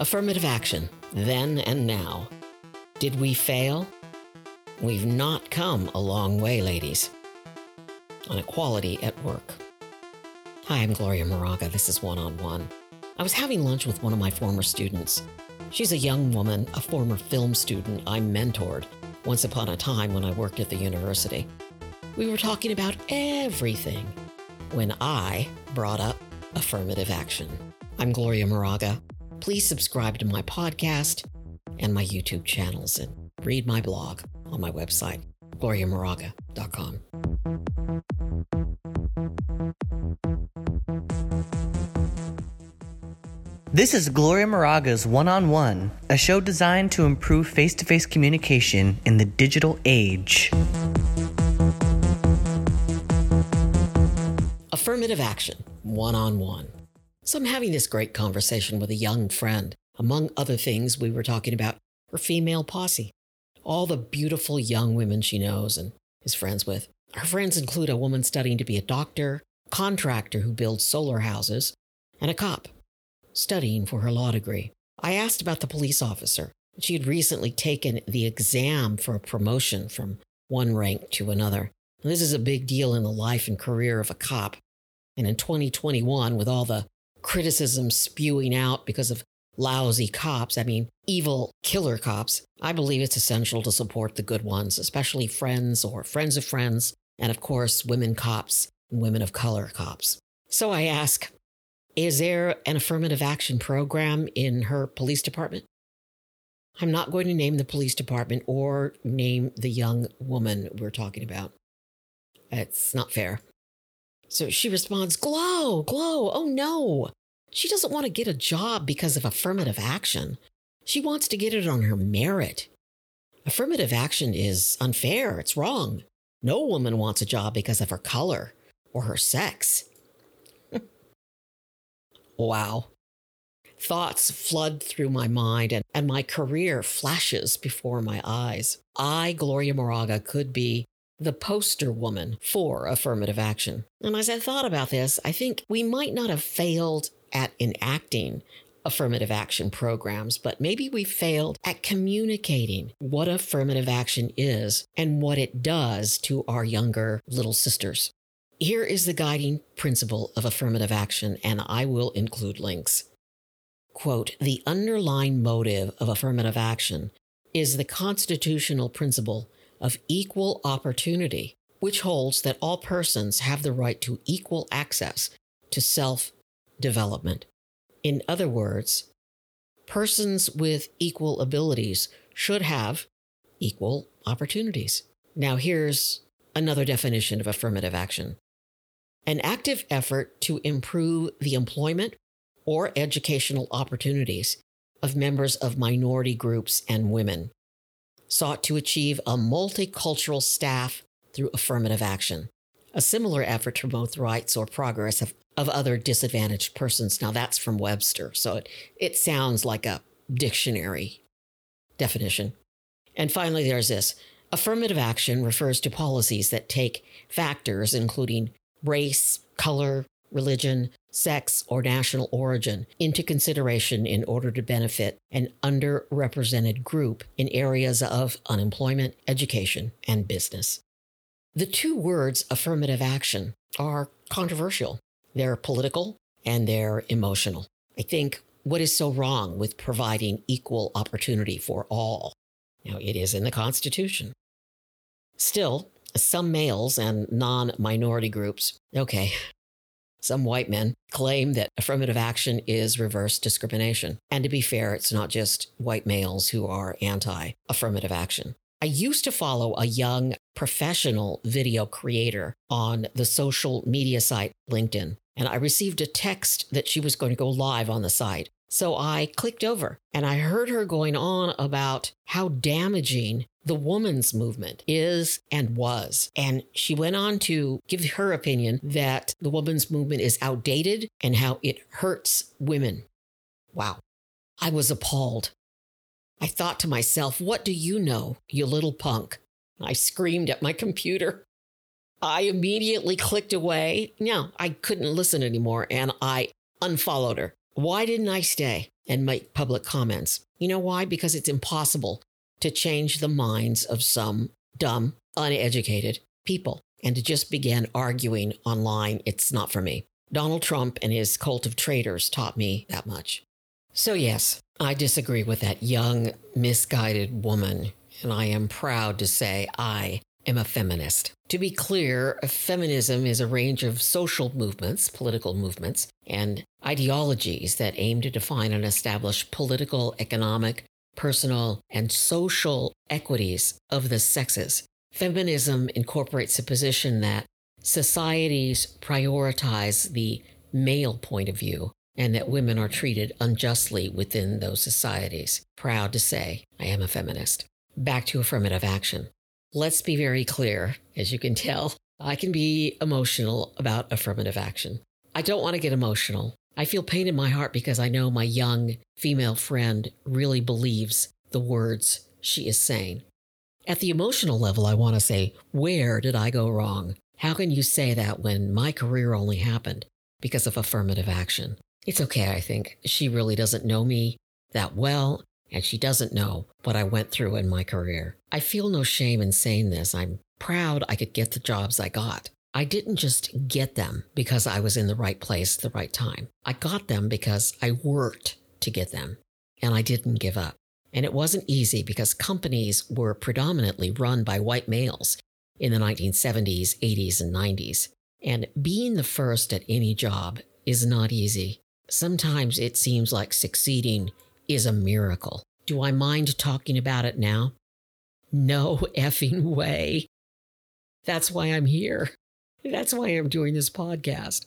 Affirmative action, then and now. Did we fail? We've not come a long way, ladies. On equality at work. Hi, I'm Gloria Moraga. This is One on One. I was having lunch with one of my former students. She's a young woman, a former film student I mentored once upon a time when I worked at the university. We were talking about everything when I brought up affirmative action. I'm Gloria Moraga. Please subscribe to my podcast and my YouTube channels and read my blog on my website, gloriamoraga.com. This is Gloria Moraga's One on One, a show designed to improve face to face communication in the digital age. Affirmative action, one on one. So I'm having this great conversation with a young friend. Among other things, we were talking about her female posse, all the beautiful young women she knows and is friends with. Her friends include a woman studying to be a doctor, a contractor who builds solar houses, and a cop studying for her law degree. I asked about the police officer. She had recently taken the exam for a promotion from one rank to another. This is a big deal in the life and career of a cop. And in 2021, with all the criticism spewing out because of lousy cops, I mean, evil killer cops, I believe it's essential to support the good ones, especially friends or friends of friends, and of course, women cops and women of color cops. So I ask, is there an affirmative action program in her police department? I'm not going to name the police department or name the young woman we're talking about. It's not fair. So she responds, Glow, Glow, oh no. She doesn't want to get a job because of affirmative action. She wants to get it on her merit. Affirmative action is unfair. It's wrong. No woman wants a job because of her color or her sex. wow. Thoughts flood through my mind and, and my career flashes before my eyes. I, Gloria Moraga, could be the poster woman for affirmative action. And as I thought about this, I think we might not have failed at enacting affirmative action programs, but maybe we failed at communicating what affirmative action is and what it does to our younger little sisters. Here is the guiding principle of affirmative action, and I will include links. Quote The underlying motive of affirmative action is the constitutional principle of equal opportunity, which holds that all persons have the right to equal access to self development. In other words, persons with equal abilities should have equal opportunities. Now, here's another definition of affirmative action an active effort to improve the employment or educational opportunities of members of minority groups and women, sought to achieve a multicultural staff through affirmative action. A similar effort to the rights or progress of, of other disadvantaged persons. Now, that's from Webster, so it, it sounds like a dictionary definition. And finally, there's this affirmative action refers to policies that take factors including race, color, religion, sex, or national origin into consideration in order to benefit an underrepresented group in areas of unemployment, education, and business. The two words affirmative action are controversial. They're political and they're emotional. I think what is so wrong with providing equal opportunity for all? Now, it is in the Constitution. Still, some males and non minority groups, okay, some white men claim that affirmative action is reverse discrimination. And to be fair, it's not just white males who are anti affirmative action. I used to follow a young professional video creator on the social media site LinkedIn, and I received a text that she was going to go live on the site. So I clicked over and I heard her going on about how damaging the woman's movement is and was. And she went on to give her opinion that the woman's movement is outdated and how it hurts women. Wow. I was appalled. I thought to myself, what do you know, you little punk? I screamed at my computer. I immediately clicked away. No, I couldn't listen anymore and I unfollowed her. Why didn't I stay? and make public comments. You know why? Because it's impossible to change the minds of some dumb, uneducated people. And to just begin arguing online, it's not for me. Donald Trump and his cult of traitors taught me that much. So, yes, I disagree with that young, misguided woman, and I am proud to say I am a feminist. To be clear, feminism is a range of social movements, political movements, and ideologies that aim to define and establish political, economic, personal, and social equities of the sexes. Feminism incorporates a position that societies prioritize the male point of view and that women are treated unjustly within those societies. Proud to say I am a feminist. Back to affirmative action. Let's be very clear. As you can tell, I can be emotional about affirmative action. I don't want to get emotional. I feel pain in my heart because I know my young female friend really believes the words she is saying. At the emotional level, I want to say, where did I go wrong? How can you say that when my career only happened because of affirmative action? It's okay, I think. She really doesn't know me that well, and she doesn't know what I went through in my career. I feel no shame in saying this. I'm proud I could get the jobs I got. I didn't just get them because I was in the right place at the right time. I got them because I worked to get them and I didn't give up. And it wasn't easy because companies were predominantly run by white males in the 1970s, 80s, and 90s. And being the first at any job is not easy. Sometimes it seems like succeeding is a miracle. Do I mind talking about it now? No effing way. That's why I'm here. That's why I'm doing this podcast.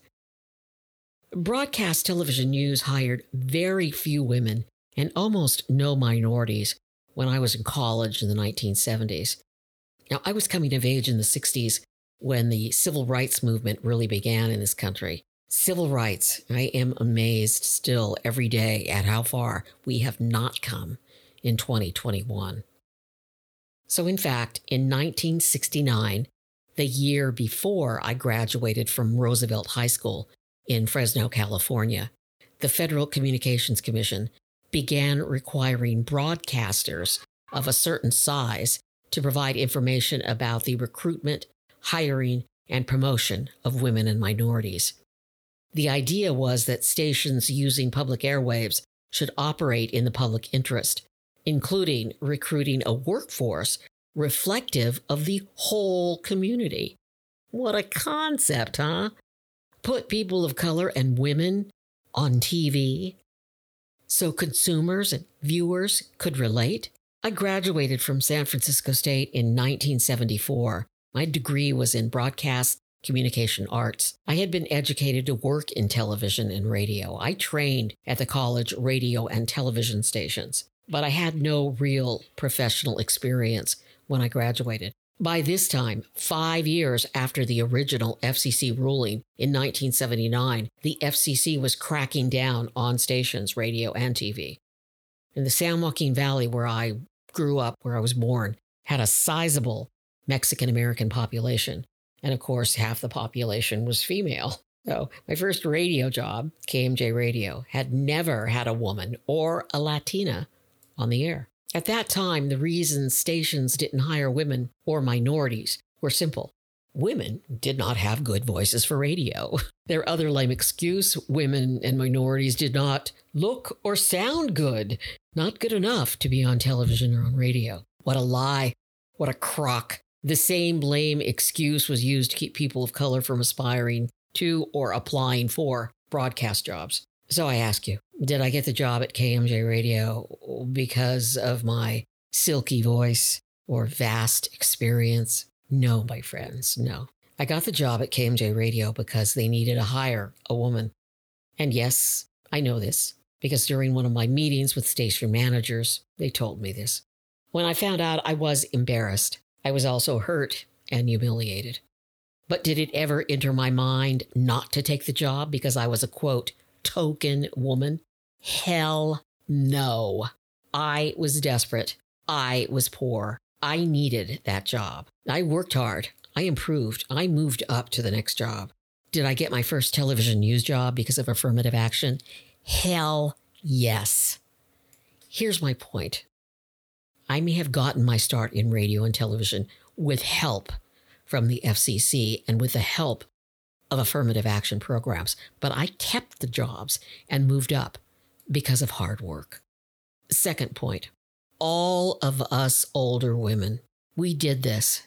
Broadcast television news hired very few women and almost no minorities when I was in college in the 1970s. Now, I was coming of age in the 60s when the civil rights movement really began in this country. Civil rights, I am amazed still every day at how far we have not come in 2021. So, in fact, in 1969, the year before I graduated from Roosevelt High School in Fresno, California, the Federal Communications Commission began requiring broadcasters of a certain size to provide information about the recruitment, hiring, and promotion of women and minorities. The idea was that stations using public airwaves should operate in the public interest, including recruiting a workforce reflective of the whole community. What a concept, huh? Put people of color and women on TV so consumers and viewers could relate. I graduated from San Francisco State in 1974. My degree was in broadcast communication arts. I had been educated to work in television and radio. I trained at the college radio and television stations, but I had no real professional experience when I graduated. By this time, five years after the original FCC ruling in 1979, the FCC was cracking down on stations, radio, and TV. In the San Joaquin Valley, where I grew up, where I was born, had a sizable Mexican American population. And of course, half the population was female. So my first radio job, KMJ Radio, had never had a woman or a Latina on the air. At that time, the reasons stations didn't hire women or minorities were simple. Women did not have good voices for radio. Their other lame excuse women and minorities did not look or sound good, not good enough to be on television or on radio. What a lie. What a crock. The same lame excuse was used to keep people of color from aspiring to or applying for broadcast jobs. So I ask you, did I get the job at KMJ Radio because of my silky voice or vast experience? No, my friends, no. I got the job at KMJ Radio because they needed to hire a woman. And yes, I know this because during one of my meetings with station managers, they told me this. When I found out, I was embarrassed. I was also hurt and humiliated. But did it ever enter my mind not to take the job because I was a quote, token woman? Hell no. I was desperate. I was poor. I needed that job. I worked hard. I improved. I moved up to the next job. Did I get my first television news job because of affirmative action? Hell yes. Here's my point I may have gotten my start in radio and television with help from the FCC and with the help of affirmative action programs, but I kept the jobs and moved up because of hard work. Second point all of us older women, we did this,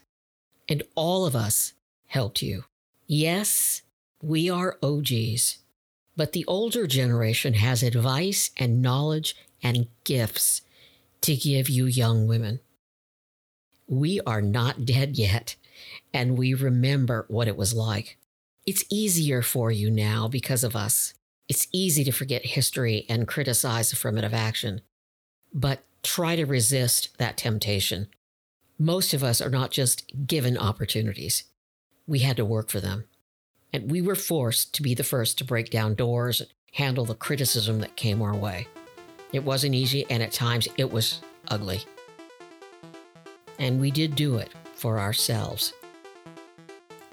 and all of us helped you. Yes, we are OGs, but the older generation has advice and knowledge and gifts to give you young women. We are not dead yet, and we remember what it was like. It's easier for you now because of us. It's easy to forget history and criticize affirmative action, but try to resist that temptation. Most of us are not just given opportunities, we had to work for them. And we were forced to be the first to break down doors and handle the criticism that came our way. It wasn't easy, and at times it was ugly. And we did do it for ourselves.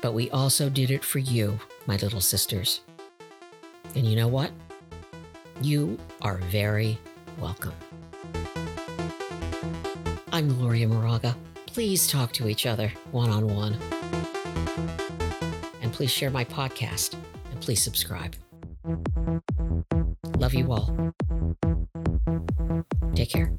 But we also did it for you, my little sisters. And you know what? You are very welcome. I'm Gloria Moraga. Please talk to each other one on one And please share my podcast and please subscribe. Love you all. Take care.